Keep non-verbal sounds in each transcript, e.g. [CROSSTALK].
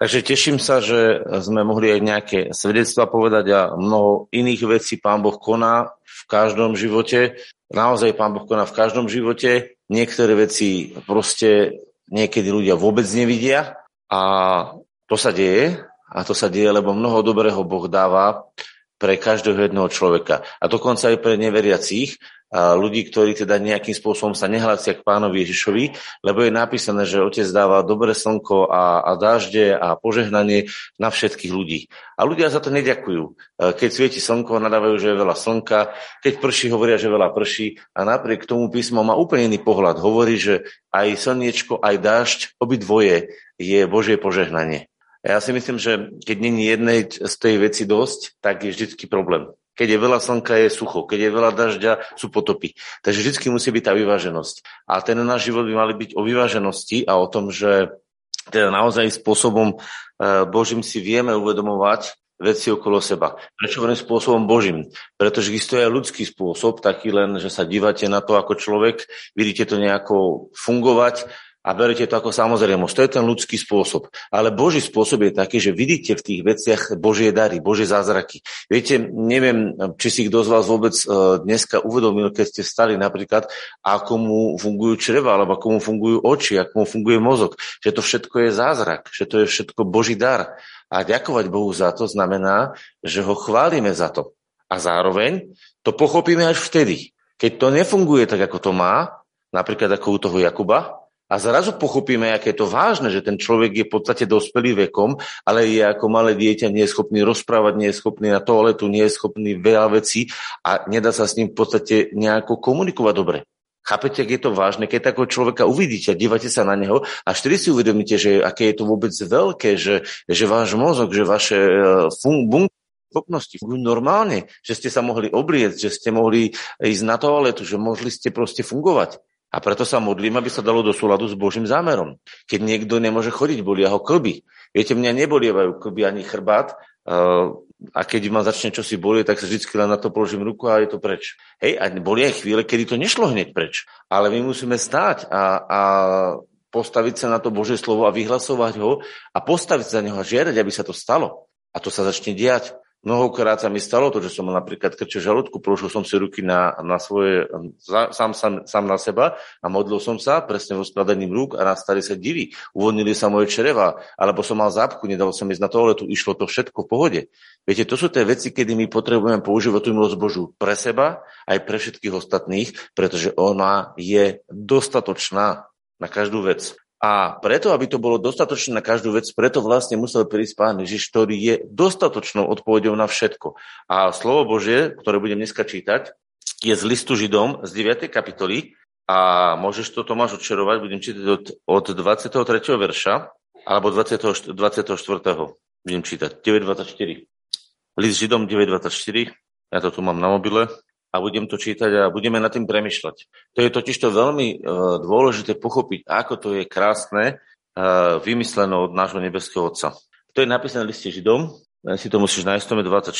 Takže teším sa, že sme mohli aj nejaké svedectva povedať a mnoho iných vecí Pán Boh koná v každom živote. Naozaj Pán Boh koná v každom živote. Niektoré veci proste niekedy ľudia vôbec nevidia a to sa deje a to sa deje, lebo mnoho dobrého Boh dáva pre každého jedného človeka. A dokonca aj pre neveriacich, ľudí, ktorí teda nejakým spôsobom sa nehlásia k pánovi Ježišovi, lebo je napísané, že otec dáva dobré slnko a, a dažde a požehnanie na všetkých ľudí. A ľudia za to neďakujú. E, keď svieti slnko, nadávajú, že je veľa slnka, keď prší, hovoria, že veľa prší a napriek tomu písmo má úplne iný pohľad. Hovorí, že aj slniečko, aj dážď, obidvoje je Božie požehnanie. Ja si myslím, že keď není jednej z tej veci dosť, tak je vždycky problém. Keď je veľa slnka, je sucho. Keď je veľa dažďa, sú potopy. Takže vždy musí byť tá vyváženosť. A ten náš život by mali byť o vyváženosti a o tom, že teda naozaj spôsobom e, Božím si vieme uvedomovať veci okolo seba. Prečo hovorím spôsobom Božím? Pretože existuje aj ľudský spôsob, taký len, že sa dívate na to ako človek, vidíte to nejako fungovať a berete to ako samozrejmosť. To je ten ľudský spôsob. Ale Boží spôsob je taký, že vidíte v tých veciach Božie dary, Božie zázraky. Viete, neviem, či si kto z vás vôbec e, dneska uvedomil, keď ste stali napríklad, ako mu fungujú čreva, alebo ako mu fungujú oči, ako mu funguje mozog. Že to všetko je zázrak, že to je všetko Boží dar. A ďakovať Bohu za to znamená, že ho chválime za to. A zároveň to pochopíme až vtedy, keď to nefunguje tak, ako to má, napríklad ako u toho Jakuba, a zrazu pochopíme, aké je to vážne, že ten človek je v podstate dospelý vekom, ale je ako malé dieťa, nie je schopný rozprávať, nie je schopný na toaletu, nie je schopný veľa vecí a nedá sa s ním v podstate nejako komunikovať dobre. Chápete, ak je to vážne, keď takého človeka uvidíte a dívate sa na neho a vtedy si uvedomíte, že aké je to vôbec veľké, že, že váš mozog, že vaše e, fun- schopnosti fungujú normálne, že ste sa mohli obliecť, že ste mohli ísť na toaletu, že mohli ste proste fungovať. A preto sa modlím, aby sa dalo do súladu s Božím zámerom. Keď niekto nemôže chodiť, bolia ho klby. Viete, mňa nebolievajú klby ani chrbát, a keď ma začne čosi bolieť, tak sa vždy len na to položím ruku a je to preč. Hej, a boli aj chvíle, kedy to nešlo hneď preč. Ale my musíme stáť a, a postaviť sa na to Božie slovo a vyhlasovať ho a postaviť sa za neho a žiadať, aby sa to stalo. A to sa začne diať. Mnohokrát sa mi stalo to, že som mal napríklad krče žalúdku, položil som si ruky na, na svoje, sám, sám, sám na seba a modlil som sa presne vo skladaním rúk a nastali sa divy. Uvoľnili sa moje čreva, alebo som mal zápku, nedal som ísť na toaletu, išlo to všetko v pohode. Viete, to sú tie veci, kedy my potrebujeme používať tú milosť Božu pre seba, aj pre všetkých ostatných, pretože ona je dostatočná na každú vec. A preto, aby to bolo dostatočné na každú vec, preto vlastne musel prísť Pán Ježiš, ktorý je dostatočnou odpovedou na všetko. A slovo Božie, ktoré budem dneska čítať, je z listu Židom z 9. kapitoly a môžeš to Tomáš odčerovať, budem čítať od, od 23. verša alebo 20, 24. budem čítať, 9.24. List Židom 9.24, ja to tu mám na mobile, a budem to čítať a budeme nad tým premyšľať. To je totiž to veľmi uh, dôležité pochopiť, ako to je krásne uh, vymyslené od nášho nebeského Otca. To je napísané v liste Židom, si to musíš nájsť, 24.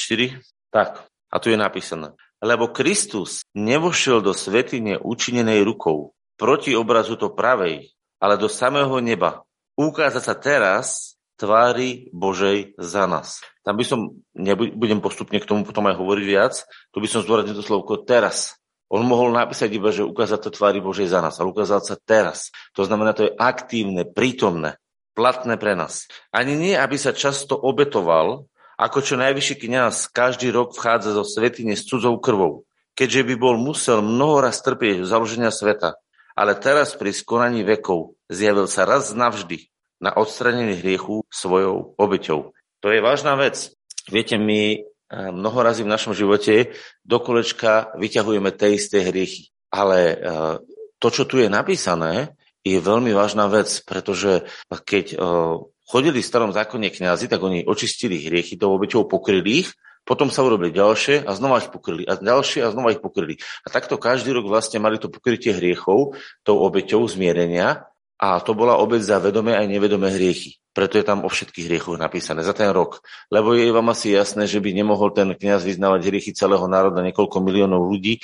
Tak, a tu je napísané. Lebo Kristus nevošiel do svetine učinenej rukou, proti obrazu to pravej, ale do samého neba. Ukázať sa teraz tvári Božej za nás. Tam by som, nebudem postupne k tomu potom aj hovoriť viac, tu by som zdôraznil to slovko teraz. On mohol napísať iba, že ukázať to tvári Božej za nás, ale ukázať sa teraz. To znamená, to je aktívne, prítomné, platné pre nás. Ani nie, aby sa často obetoval, ako čo najvyšší kniaz každý rok vchádza zo svetine s cudzou krvou, keďže by bol musel mnoho raz trpieť založenia sveta. Ale teraz pri skonaní vekov zjavil sa raz navždy na odstranenie hriechu svojou obeťou. To je vážna vec. Viete, my eh, mnoho razy v našom živote do kolečka vyťahujeme tie isté hriechy. Ale eh, to, čo tu je napísané, je veľmi vážna vec, pretože keď eh, chodili v starom zákone kňazi, tak oni očistili hriechy, tou obeťou pokryli ich, potom sa urobili ďalšie a znova ich pokryli a ďalšie a znova ich pokryli. A takto každý rok vlastne mali to pokrytie hriechov tou obeťou zmierenia a to bola obec za vedomé aj nevedomé hriechy. Preto je tam o všetkých hriechoch napísané za ten rok. Lebo je vám asi jasné, že by nemohol ten kňaz vyznávať hriechy celého národa, niekoľko miliónov ľudí.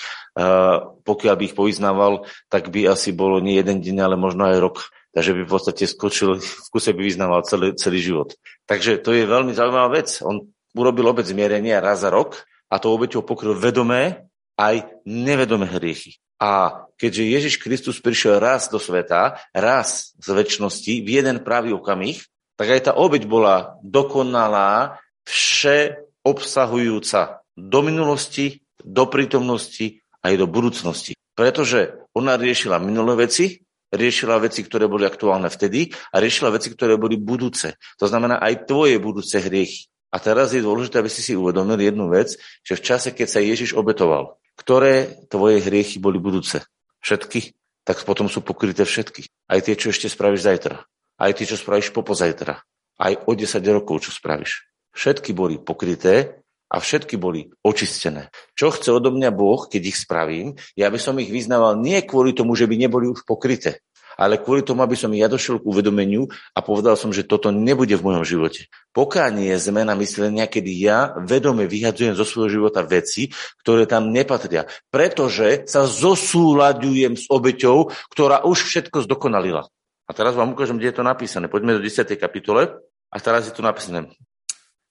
Pokiaľ by ich povyznával, tak by asi bolo nie jeden deň, ale možno aj rok. takže by v podstate skočil, v kuse by vyznával celý, celý život. Takže to je veľmi zaujímavá vec. On urobil obec zmierenia raz za rok a to obeťou pokryl vedomé aj nevedomé hriechy. A keďže Ježiš Kristus prišiel raz do sveta, raz z väčšnosti, v jeden pravý okamih, tak aj tá obeď bola dokonalá, vše obsahujúca do minulosti, do prítomnosti aj do budúcnosti. Pretože ona riešila minulé veci, riešila veci, ktoré boli aktuálne vtedy a riešila veci, ktoré boli budúce. To znamená aj tvoje budúce hriechy. A teraz je dôležité, aby si si uvedomil jednu vec, že v čase, keď sa Ježiš obetoval, ktoré tvoje hriechy boli budúce? Všetky? Tak potom sú pokryté všetky. Aj tie, čo ešte spravíš zajtra. Aj tie, čo spravíš popozajtra. Aj o 10 rokov, čo spravíš. Všetky boli pokryté a všetky boli očistené. Čo chce odo mňa Boh, keď ich spravím, ja by som ich vyznával nie kvôli tomu, že by neboli už pokryté, ale kvôli tomu, aby som ja došiel k uvedomeniu a povedal som, že toto nebude v mojom živote. Pokánie je zmena myslenia, kedy ja vedome vyhadzujem zo svojho života veci, ktoré tam nepatria. Pretože sa zosúľadujem s obeťou, ktorá už všetko zdokonalila. A teraz vám ukážem, kde je to napísané. Poďme do 10. kapitole a teraz je tu napísané.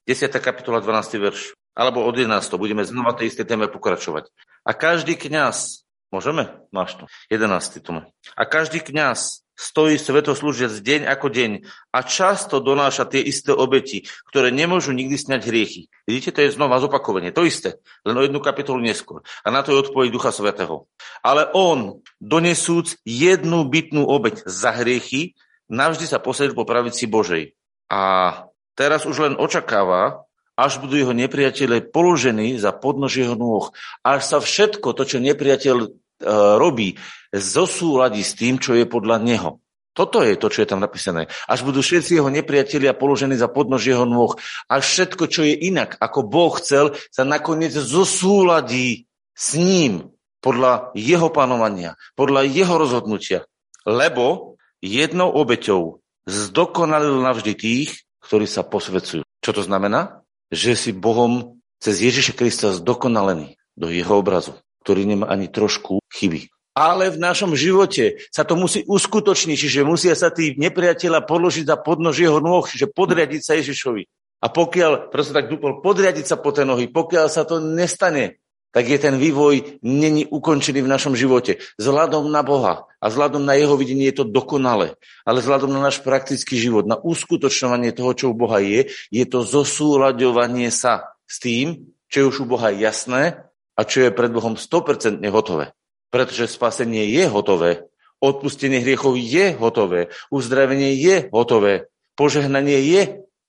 10. kapitola, 12. verš. Alebo od 11. Budeme znova tej istej téme pokračovať. A každý kňaz Môžeme? Máš to. 11. tu A každý kňaz stojí svetoslúžiac deň ako deň a často donáša tie isté obeti, ktoré nemôžu nikdy sňať hriechy. Vidíte, to je znova zopakovanie, to isté, len o jednu kapitolu neskôr. A na to je odpoveď Ducha Svetého. Ale on, donesúc jednu bytnú obeť za hriechy, navždy sa posadil po pravici Božej. A teraz už len očakáva, až budú jeho nepriatelé položení za podnož jeho nôh. Až sa všetko to, čo nepriateľ E, robí, zosúladí s tým, čo je podľa neho. Toto je to, čo je tam napísané. Až budú všetci jeho nepriatelia položení za podnož jeho nôh. Až všetko, čo je inak, ako Boh chcel, sa nakoniec zosúladí s ním podľa jeho panovania, podľa jeho rozhodnutia. Lebo jednou obeťou zdokonalil navždy tých, ktorí sa posvedcujú. Čo to znamená? Že si Bohom cez Ježiša Krista zdokonalený do jeho obrazu ktorý nemá ani trošku chyby. Ale v našom živote sa to musí uskutočniť, čiže musia sa tí nepriateľa položiť za podnož jeho nôh, čiže podriadiť sa Ježišovi. A pokiaľ, proste tak dúpol, podriadiť sa po tej nohy, pokiaľ sa to nestane, tak je ten vývoj není ukončený v našom živote. Vzhľadom na Boha a vzhľadom na jeho videnie je to dokonale. Ale vzhľadom na náš praktický život, na uskutočňovanie toho, čo u Boha je, je to zosúľaďovanie sa s tým, čo je už u Boha jasné a čo je pred Bohom 100% hotové. Pretože spasenie je hotové, odpustenie hriechov je hotové, uzdravenie je hotové, požehnanie je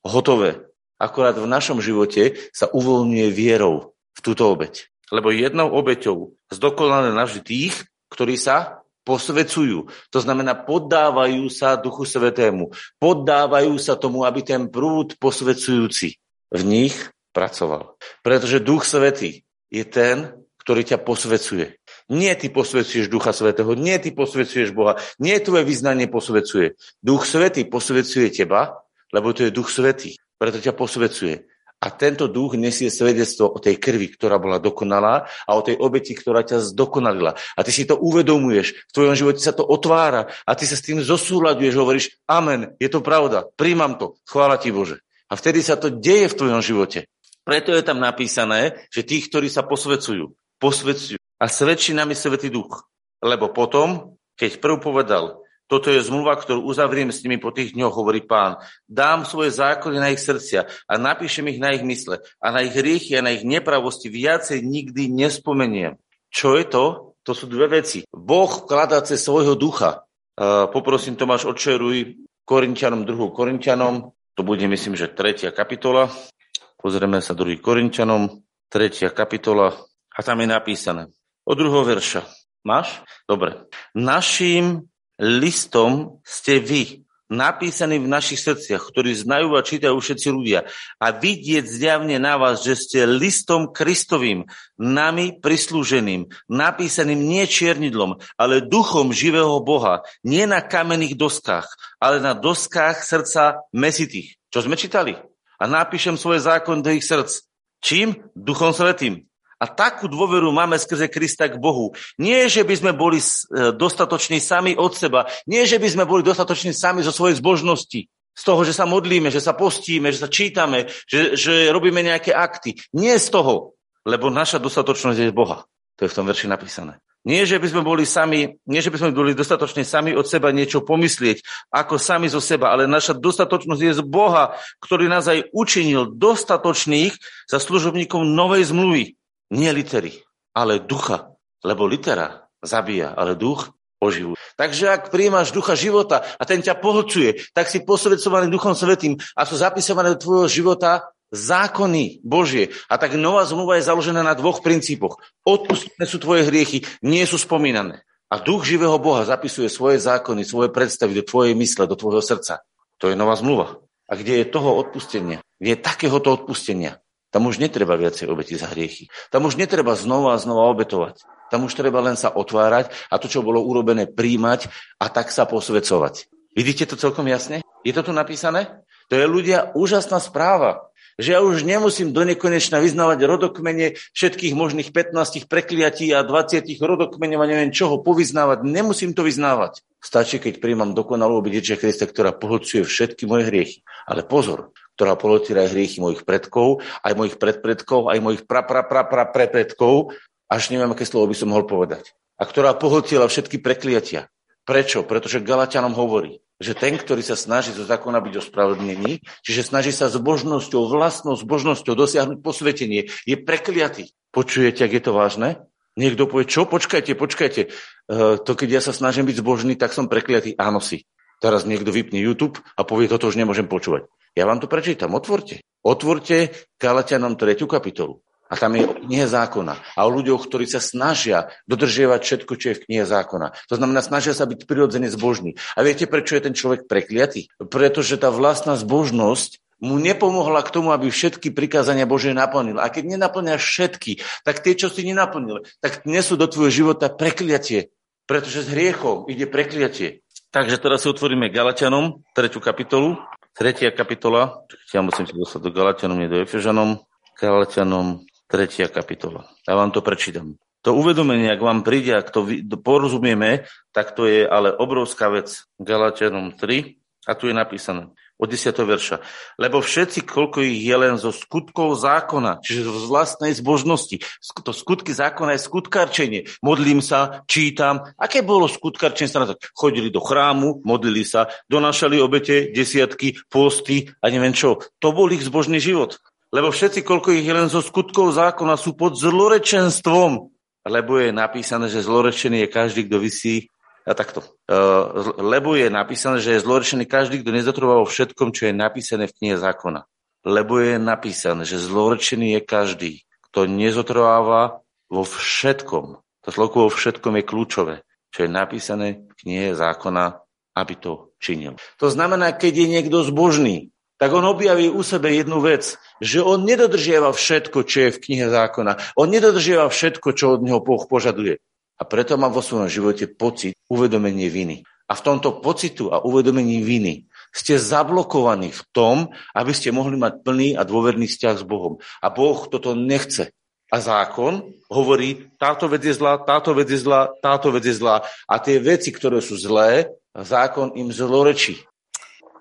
hotové. Akorát v našom živote sa uvoľňuje vierou v túto obeď. Lebo jednou obeťou zdokonale navždy tých, ktorí sa posvecujú. To znamená, poddávajú sa Duchu Svetému. Poddávajú sa tomu, aby ten prúd posvecujúci v nich pracoval. Pretože Duch Svetý je ten, ktorý ťa posvecuje. Nie ty posvecuješ Ducha Svetého, nie ty posvecuješ Boha, nie tvoje vyznanie posvecuje. Duch Svetý posvecuje teba, lebo to je Duch Svetý, preto ťa posvecuje. A tento duch nesie svedectvo o tej krvi, ktorá bola dokonalá a o tej obeti, ktorá ťa zdokonalila. A ty si to uvedomuješ, v tvojom živote sa to otvára a ty sa s tým zosúľaduješ, hovoríš, amen, je to pravda, príjmam to, chvála ti Bože. A vtedy sa to deje v tvojom živote. Preto je tam napísané, že tých, ktorí sa posvecujú, posvecujú. A svedčí nami Svetý Duch. Lebo potom, keď prv povedal, toto je zmluva, ktorú uzavriem s nimi po tých dňoch, hovorí pán. Dám svoje zákony na ich srdcia a napíšem ich na ich mysle a na ich hriechy a na ich nepravosti viacej nikdy nespomeniem. Čo je to? To sú dve veci. Boh vkladá cez svojho ducha. Uh, poprosím Tomáš, odčeruj Korintianom, druhú Korintianom, to bude myslím, že tretia kapitola, Pozrieme sa 2. Korinčanom, 3. kapitola a tam je napísané. Od druhého verša. Máš? Dobre. Naším listom ste vy, napísaný v našich srdciach, ktorí znajú a čítajú všetci ľudia. A vidieť zjavne na vás, že ste listom Kristovým, nami prislúženým, napísaným nie čiernidlom, ale duchom živého Boha, nie na kamenných doskách, ale na doskách srdca mesitých. Čo sme čítali? a napíšem svoje zákon do ich srdc. Čím? Duchom Svetým. A takú dôveru máme skrze Krista k Bohu. Nie, že by sme boli e, dostatoční sami od seba. Nie, že by sme boli dostatoční sami zo svojej zbožnosti. Z toho, že sa modlíme, že sa postíme, že sa čítame, že, že robíme nejaké akty. Nie z toho, lebo naša dostatočnosť je z Boha. To je v tom verši napísané. Nie, že by sme boli sami, nie, že by sme boli dostatočne sami od seba niečo pomyslieť, ako sami zo seba, ale naša dostatočnosť je z Boha, ktorý nás aj učinil dostatočných za služobníkov novej zmluvy. Nie litery, ale ducha. Lebo litera zabíja, ale duch oživuje. Takže ak príjmaš ducha života a ten ťa pohlcuje, tak si posvedcovaný duchom svetým a sú zapisované do tvojho života zákony Božie. A tak nová zmluva je založená na dvoch princípoch. Odpustené sú tvoje hriechy, nie sú spomínané. A duch živého Boha zapisuje svoje zákony, svoje predstavy do tvojej mysle, do tvojho srdca. To je nová zmluva. A kde je toho odpustenia, kde je takéhoto odpustenia, tam už netreba viacej obeti za hriechy. Tam už netreba znova a znova obetovať. Tam už treba len sa otvárať a to, čo bolo urobené, príjmať a tak sa posvedcovať. Vidíte to celkom jasne? Je to tu napísané? To je ľudia úžasná správa že ja už nemusím do nekonečna vyznávať rodokmene všetkých možných 15 prekliatí a 20 rodokmeňov a neviem čoho povyznávať. Nemusím to vyznávať. Stačí, keď príjmam dokonalú Ježiša Krista, ktorá pohlcuje všetky moje hriechy. Ale pozor, ktorá pohlcuje aj hriechy mojich predkov, aj mojich predpredkov, aj mojich pra, pra, pra, pra, prepredkov, až neviem, aké slovo by som mohol povedať. A ktorá pohltila všetky prekliatia. Prečo? Pretože Galatianom hovorí, že ten, ktorý sa snaží zo zákona byť ospravedlnený, čiže snaží sa s božnosťou, vlastnou zbožnosťou dosiahnuť posvetenie, je prekliatý. Počujete, ak je to vážne? Niekto povie, čo? Počkajte, počkajte. Uh, to keď ja sa snažím byť zbožný, tak som prekliatý. Áno si. Teraz niekto vypne YouTube a povie, toto už nemôžem počúvať. Ja vám to prečítam. Otvorte. Otvorte Galatianom 3. kapitolu. A tam je kniha zákona. A o ľuďoch, ktorí sa snažia dodržiavať všetko, čo je v knihe zákona. To znamená, snažia sa byť prirodzene zbožní. A viete, prečo je ten človek prekliatý? Pretože tá vlastná zbožnosť mu nepomohla k tomu, aby všetky prikázania Bože naplnil. A keď nenaplňaš všetky, tak tie, čo si nenaplnil, tak nesú do tvojho života prekliatie. Pretože s hriechom ide prekliatie. Takže teraz si otvoríme Galatianom, tretiu kapitolu. Tretia kapitola, ja musím si dostať do Galatianom, nie do Efežanom. Galatianom, tretia kapitola. Ja vám to prečítam. To uvedomenie, ak vám príde, ak to porozumieme, tak to je ale obrovská vec. Galatianom 3 a tu je napísané od 10. verša. Lebo všetci, koľko ich je len zo skutkov zákona, čiže z vlastnej zbožnosti. To skutky zákona je skutkárčenie. Modlím sa, čítam. Aké bolo skutkárčenie? Chodili do chrámu, modlili sa, donášali obete, desiatky, posty a neviem čo. To bol ich zbožný život. Lebo všetci, koľko ich je len zo skutkov zákona, sú pod zlorečenstvom. Lebo je napísané, že zlorečený je každý, kto vysí takto. Uh, lebo je napísané, že je zlorečený každý, kto nezotrvá vo všetkom, čo je napísané v knihe zákona. Lebo je napísané, že zlorečený je každý, kto nezotrváva vo všetkom. To slovo vo všetkom je kľúčové, čo je napísané v knihe zákona, aby to činil. To znamená, keď je niekto zbožný, tak on objaví u sebe jednu vec, že on nedodržiava všetko, čo je v knihe zákona. On nedodržiava všetko, čo od neho Boh požaduje. A preto má vo svojom živote pocit uvedomenie viny. A v tomto pocitu a uvedomení viny ste zablokovaní v tom, aby ste mohli mať plný a dôverný vzťah s Bohom. A Boh toto nechce. A zákon hovorí, táto vec je zlá, táto vec je zlá, táto vec je zlá. A tie veci, ktoré sú zlé, zákon im zlorečí.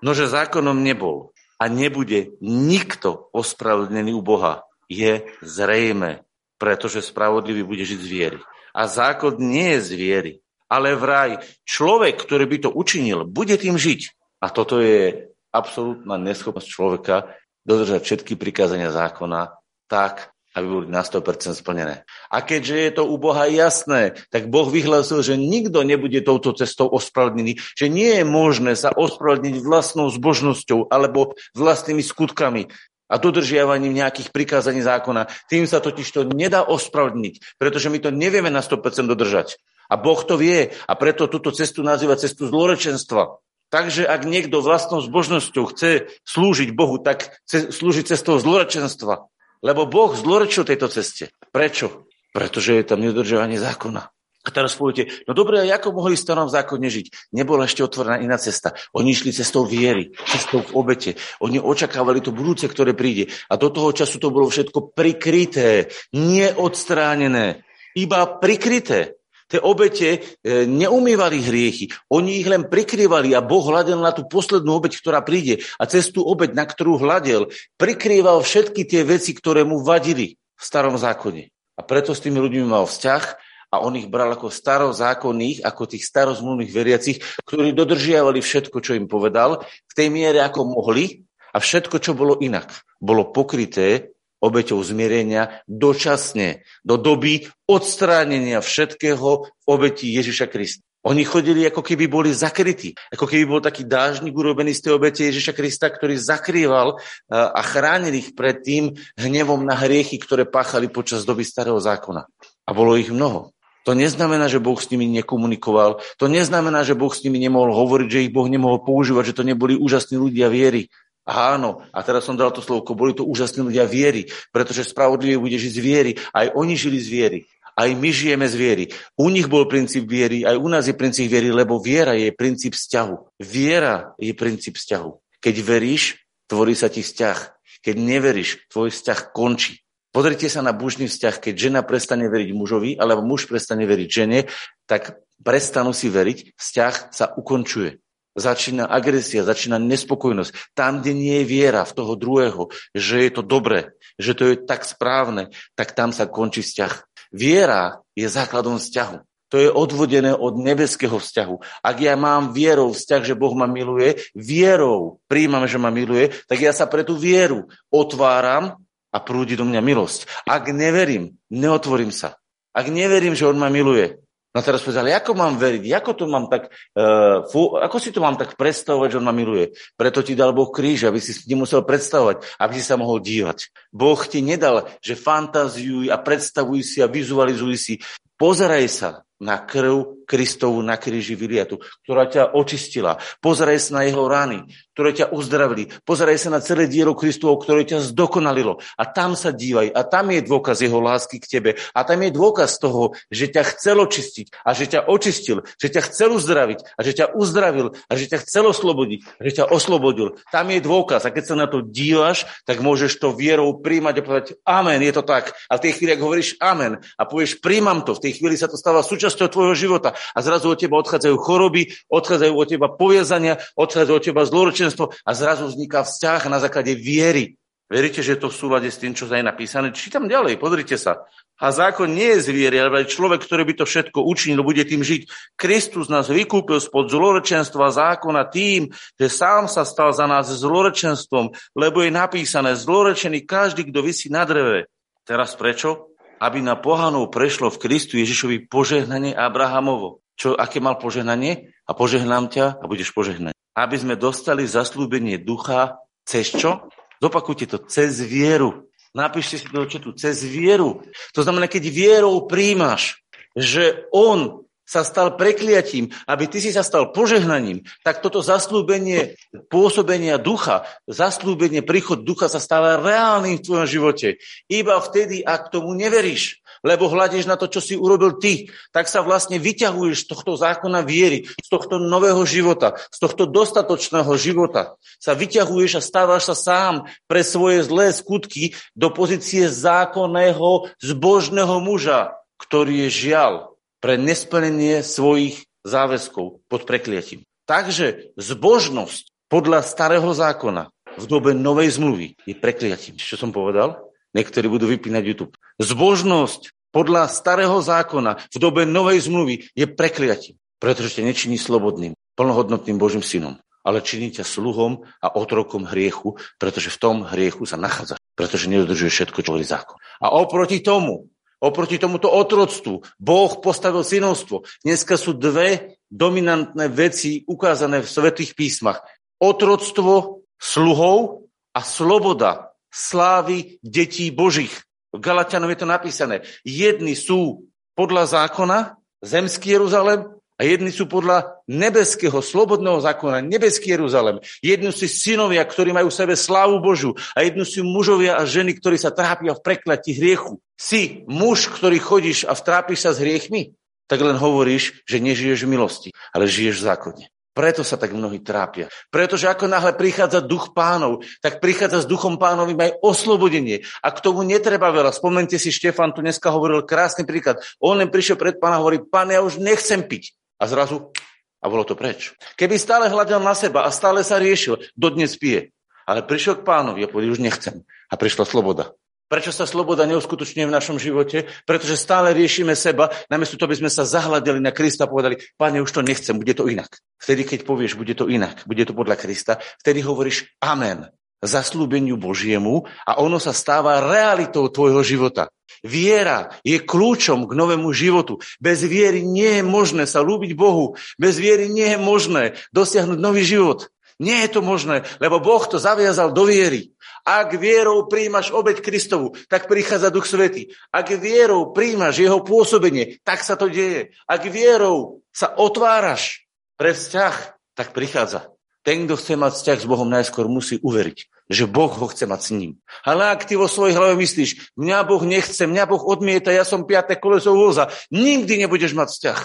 Nože zákonom nebol a nebude nikto ospravedlnený u Boha, je zrejme, pretože spravodlivý bude žiť z viery. A zákon nie je z viery, ale vraj človek, ktorý by to učinil, bude tým žiť. A toto je absolútna neschopnosť človeka dodržať všetky prikázania zákona tak, aby boli na 100% splnené. A keďže je to u Boha jasné, tak Boh vyhlásil, že nikto nebude touto cestou ospravedlnený, že nie je možné sa ospravedlniť vlastnou zbožnosťou alebo vlastnými skutkami a dodržiavaním nejakých prikázaní zákona. Tým sa totiž to nedá ospravedlniť, pretože my to nevieme na 100% dodržať. A Boh to vie a preto túto cestu nazýva cestu zlorečenstva. Takže ak niekto vlastnou zbožnosťou chce slúžiť Bohu, tak chce slúžiť cestou zlorečenstva. Lebo Boh zlorečil tejto ceste. Prečo? Pretože je tam nedodržovanie zákona. A teraz poviete, no dobre, ako mohli v starom zákone žiť? Nebola ešte otvorená iná cesta. Oni išli cestou viery, cestou v obete. Oni očakávali to budúce, ktoré príde. A do toho času to bolo všetko prikryté, neodstránené, iba prikryté. Tie obete e, neumývali hriechy, oni ich len prikrývali a Boh hľadel na tú poslednú obeť, ktorá príde. A cez tú obeť, na ktorú hľadel, prikrýval všetky tie veci, ktoré mu vadili v starom zákone. A preto s tými ľuďmi mal vzťah a on ich bral ako starozákonných, ako tých starozmluvných veriacich, ktorí dodržiavali všetko, čo im povedal, v tej miere, ako mohli a všetko, čo bolo inak, bolo pokryté obeťou zmierenia dočasne, do doby odstránenia všetkého v obeti Ježiša Krista. Oni chodili, ako keby boli zakrytí. Ako keby bol taký dážnik urobený z tej obete Ježiša Krista, ktorý zakrýval a chránil ich pred tým hnevom na hriechy, ktoré páchali počas doby starého zákona. A bolo ich mnoho. To neznamená, že Boh s nimi nekomunikoval. To neznamená, že Boh s nimi nemohol hovoriť, že ich Boh nemohol používať, že to neboli úžasní ľudia viery. Áno, a teraz som dal to slovko, boli to úžasní ľudia viery, pretože spravodlivé bude žiť z viery. Aj oni žili z viery. Aj my žijeme z viery. U nich bol princíp viery, aj u nás je princíp viery, lebo viera je princíp vzťahu. Viera je princíp vzťahu. Keď veríš, tvorí sa ti vzťah. Keď neveríš, tvoj vzťah končí. Pozrite sa na bužný vzťah, keď žena prestane veriť mužovi, alebo muž prestane veriť žene, tak prestanú si veriť, vzťah sa ukončuje začína agresia, začína nespokojnosť. Tam, kde nie je viera v toho druhého, že je to dobré, že to je tak správne, tak tam sa končí vzťah. Viera je základom vzťahu. To je odvodené od nebeského vzťahu. Ak ja mám vierou vzťah, že Boh ma miluje, vierou príjmam, že ma miluje, tak ja sa pre tú vieru otváram a prúdi do mňa milosť. Ak neverím, neotvorím sa. Ak neverím, že On ma miluje, No teraz povedali, ako mám veriť, ako, to mám tak, uh, fú, ako si to mám tak predstavovať, že on ma miluje. Preto ti dal Boh kríž, aby si nemusel predstavovať, aby si sa mohol dívať. Boh ti nedal, že fantaziuj a predstavuj si a vizualizuj si. Pozeraj sa na krv Kristovu na kríži vyliatu, ktorá ťa očistila. Pozeraj sa na jeho rány, ktoré ťa uzdravili. Pozeraj sa na celé dielo Kristovo, ktoré ťa zdokonalilo. A tam sa dívaj. A tam je dôkaz jeho lásky k tebe. A tam je dôkaz toho, že ťa chcel očistiť a že ťa očistil, že ťa chcel uzdraviť a že ťa uzdravil a že ťa chcel oslobodiť že ťa oslobodil. Tam je dôkaz. A keď sa na to dívaš, tak môžeš to vierou príjmať a povedať amen, je to tak. A v tej chvíli, ak hovoríš amen a povieš príjmam to, v tej chvíli sa to stáva súčasťou tvojho života a zrazu od teba odchádzajú choroby, odchádzajú od teba poviazania, odchádzajú od teba zloročenia spoločenstvo a zrazu vzniká vzťah na základe viery. Veríte, že je to v súlade s tým, čo je napísané? Čítam ďalej, pozrite sa. A zákon nie je z viery, ale človek, ktorý by to všetko učinil, bude tým žiť. Kristus nás vykúpil spod zlorečenstva zákona tým, že sám sa stal za nás zlorečenstvom, lebo je napísané zlorečený každý, kto vysí na dreve. Teraz prečo? Aby na pohanov prešlo v Kristu Ježišovi požehnanie Abrahamovo. Čo, aké mal požehnanie? A požehnám ťa a budeš požehnaný aby sme dostali zaslúbenie ducha cez čo? Zopakujte to, cez vieru. Napíšte si do četu, cez vieru. To znamená, keď vierou príjmaš, že on sa stal prekliatím, aby ty si sa stal požehnaním, tak toto zaslúbenie pôsobenia ducha, zaslúbenie príchod ducha sa stáva reálnym v tvojom živote. Iba vtedy, ak tomu neveríš lebo hľadíš na to, čo si urobil ty, tak sa vlastne vyťahuješ z tohto zákona viery, z tohto nového života, z tohto dostatočného života. Sa vyťahuješ a stávaš sa sám pre svoje zlé skutky do pozície zákonného, zbožného muža, ktorý je žial pre nesplnenie svojich záväzkov pod prekliatím. Takže zbožnosť podľa starého zákona v dobe novej zmluvy je prekliatím. Čo som povedal? Niektorí budú vypínať YouTube. Zbožnosť podľa starého zákona v dobe novej zmluvy je prekliatím, pretože ťa nečiní slobodným, plnohodnotným Božím synom, ale činí ťa sluhom a otrokom hriechu, pretože v tom hriechu sa nachádza, pretože nedodržuje všetko, čo hovorí zákon. A oproti tomu, oproti tomuto otroctvu, Boh postavil synovstvo. Dneska sú dve dominantné veci ukázané v svetých písmach. Otroctvo sluhov a sloboda slávy detí Božích. V Galatianom je to napísané. Jedni sú podľa zákona, zemský Jeruzalem, a jedni sú podľa nebeského, slobodného zákona, nebeský Jeruzalem. Jedni sú synovia, ktorí majú v sebe slávu Božu. A jedni sú mužovia a ženy, ktorí sa trápia v prekletí hriechu. Si muž, ktorý chodíš a vtrápiš sa s hriechmi? tak len hovoríš, že nežiješ v milosti, ale žiješ v zákone. Preto sa tak mnohí trápia. Pretože ako náhle prichádza duch pánov, tak prichádza s duchom pánovým aj oslobodenie. A k tomu netreba veľa. Spomente si, Štefan tu dneska hovoril krásny príklad. On len prišiel pred pána a hovorí, pán, ja už nechcem piť. A zrazu, a bolo to preč. Keby stále hľadal na seba a stále sa riešil, dodnes pije. Ale prišiel k pánovi a povedal, už nechcem. A prišla sloboda. Prečo sa sloboda neuskutočňuje v našom živote? Pretože stále riešime seba, namiesto toho, aby sme sa zahľadili na Krista a povedali, Pane, už to nechcem, bude to inak. Vtedy, keď povieš, bude to inak, bude to podľa Krista, vtedy hovoríš Amen zaslúbeniu Božiemu a ono sa stáva realitou tvojho života. Viera je kľúčom k novému životu. Bez viery nie je možné sa lúbiť Bohu. Bez viery nie je možné dosiahnuť nový život. Nie je to možné, lebo Boh to zaviazal do viery. Ak vierou príjmaš obeď Kristovu, tak prichádza Duch Svety. Ak vierou príjmaš jeho pôsobenie, tak sa to deje. Ak vierou sa otváraš pre vzťah, tak prichádza. Ten, kto chce mať vzťah s Bohom, najskôr musí uveriť, že Boh ho chce mať s ním. Ale ak ty vo svojej hlave myslíš, mňa Boh nechce, mňa Boh odmieta, ja som piaté koleso voza, nikdy nebudeš mať vzťah.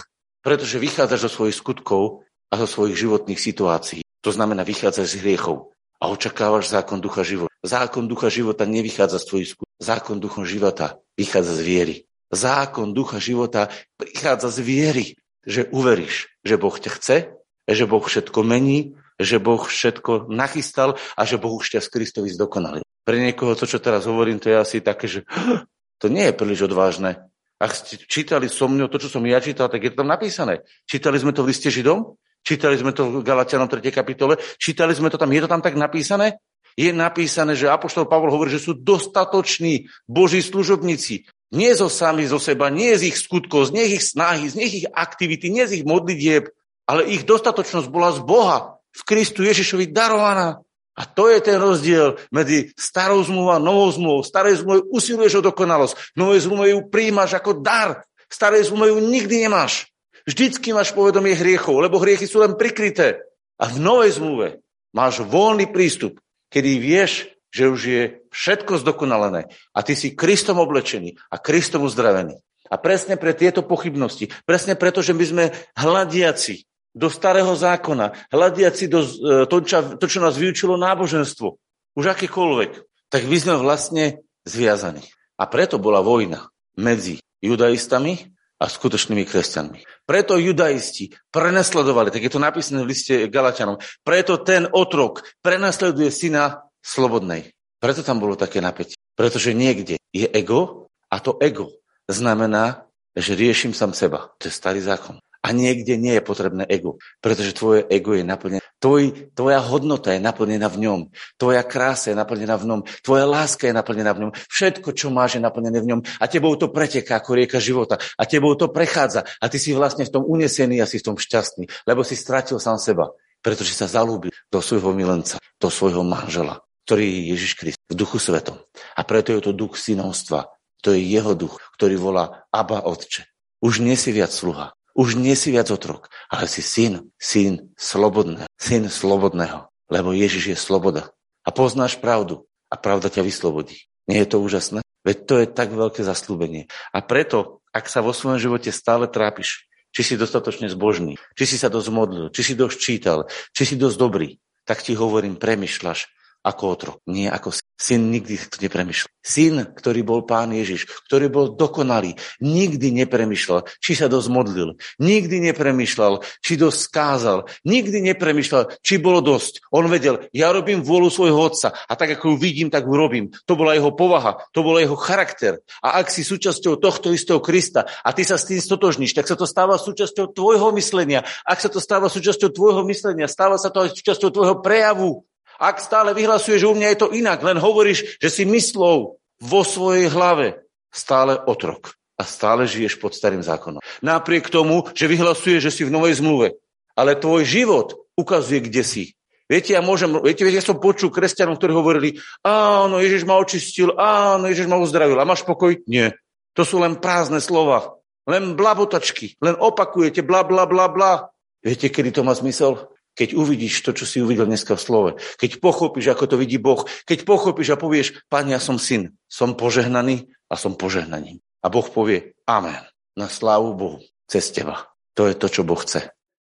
Pretože vychádzaš zo svojich skutkov a zo svojich životných situácií. To znamená, vychádzaš z hriechov a očakávaš zákon ducha života. Zákon ducha života nevychádza z tvojich skúd. Zákon ducha života vychádza z viery. Zákon ducha života prichádza z viery, že uveríš, že Boh ťa chce, že Boh všetko mení, že Boh všetko nachystal a že Boh už ťa z Kristovi zdokonalil. Pre niekoho to, čo teraz hovorím, to je asi také, že [GASPS] to nie je príliš odvážne. Ak ste čítali so mnou to, čo som ja čítal, tak je to tam napísané. Čítali sme to v liste Židom? Čítali sme to v Galatianom 3. kapitole, čítali sme to tam, je to tam tak napísané? Je napísané, že Apoštol Pavol hovorí, že sú dostatoční Boží služobníci. Nie zo sami zo seba, nie z ich skutkov, z nich ich snahy, z nich ich aktivity, nie z ich modlitieb, ale ich dostatočnosť bola z Boha, v Kristu Ježišovi darovaná. A to je ten rozdiel medzi starou zmluvou a novou zmluvou. Starej zmluve usiluješ o dokonalosť, novej zmluve ju príjmaš ako dar. Starej zmluve ju nikdy nemáš. Vždycky máš povedomie hriechov, lebo hriechy sú len prikryté. A v novej zmluve máš voľný prístup, kedy vieš, že už je všetko zdokonalené a ty si Kristom oblečený a Kristom uzdravený. A presne pre tieto pochybnosti, presne preto, že my sme hľadiaci do starého zákona, hľadiaci do e, to, to, čo nás vyučilo náboženstvo, už akékoľvek, tak my sme vlastne zviazaní. A preto bola vojna medzi judaistami a skutočnými kresťanmi. Preto judaisti prenasledovali, tak je to napísané v liste Galatianom, preto ten otrok prenasleduje syna slobodnej. Preto tam bolo také napätie. Pretože niekde je ego a to ego znamená, že riešim sám seba. To je starý zákon. A niekde nie je potrebné ego, pretože tvoje ego je naplnené. Tvoj, tvoja hodnota je naplnená v ňom. Tvoja krása je naplnená v ňom. Tvoja láska je naplnená v ňom. Všetko, čo máš, je naplnené v ňom. A tebou to preteká ako rieka života. A tebou to prechádza. A ty si vlastne v tom unesený a si v tom šťastný, lebo si stratil sám seba. Pretože sa zalúbil do svojho milenca, do svojho manžela, ktorý je Ježiš Krist v duchu svetom. A preto je to duch synovstva. To je jeho duch, ktorý volá Abba Otče. Už nie si viac sluha, už nie si viac otrok, ale si syn, syn slobodného, syn slobodného, lebo Ježiš je sloboda. A poznáš pravdu a pravda ťa vyslobodí. Nie je to úžasné? Veď to je tak veľké zaslúbenie. A preto, ak sa vo svojom živote stále trápiš, či si dostatočne zbožný, či si sa dosť modlil, či si dosť čítal, či si dosť dobrý, tak ti hovorím, premyšľaš ako otrok, nie ako. Syn nikdy to nepremýšľal. Syn, ktorý bol pán Ježiš, ktorý bol dokonalý, nikdy nepremýšľal, či sa dosť modlil, nikdy nepremýšľal, či dosť skázal, nikdy nepremýšľal, či bolo dosť. On vedel, ja robím vôľu svojho otca a tak, ako ju vidím, tak ju robím. To bola jeho povaha, to bol jeho charakter. A ak si súčasťou tohto istého Krista a ty sa s tým stotožníš, tak sa to stáva súčasťou tvojho myslenia. Ak sa to stáva súčasťou tvojho myslenia, stáva sa to aj súčasťou tvojho prejavu. Ak stále vyhlasuješ, že u mňa je to inak, len hovoríš, že si myslou vo svojej hlave stále otrok a stále žiješ pod starým zákonom. Napriek tomu, že vyhlasuješ, že si v novej zmluve, ale tvoj život ukazuje, kde si. Viete, ja môžem, viete, viete, ja som počul kresťanov, ktorí hovorili, áno, Ježiš ma očistil, áno, Ježiš ma uzdravil. A máš pokoj? Nie. To sú len prázdne slova. Len blabotačky. Len opakujete bla, bla, bla, bla. Viete, kedy to má zmysel? Keď uvidíš to, čo si uvidel dneska v slove, keď pochopíš, ako to vidí Boh, keď pochopíš a povieš, Pán, ja som syn, som požehnaný a som požehnaním. A Boh povie, Amen, na slávu Bohu. cez teba. To je to, čo Boh chce.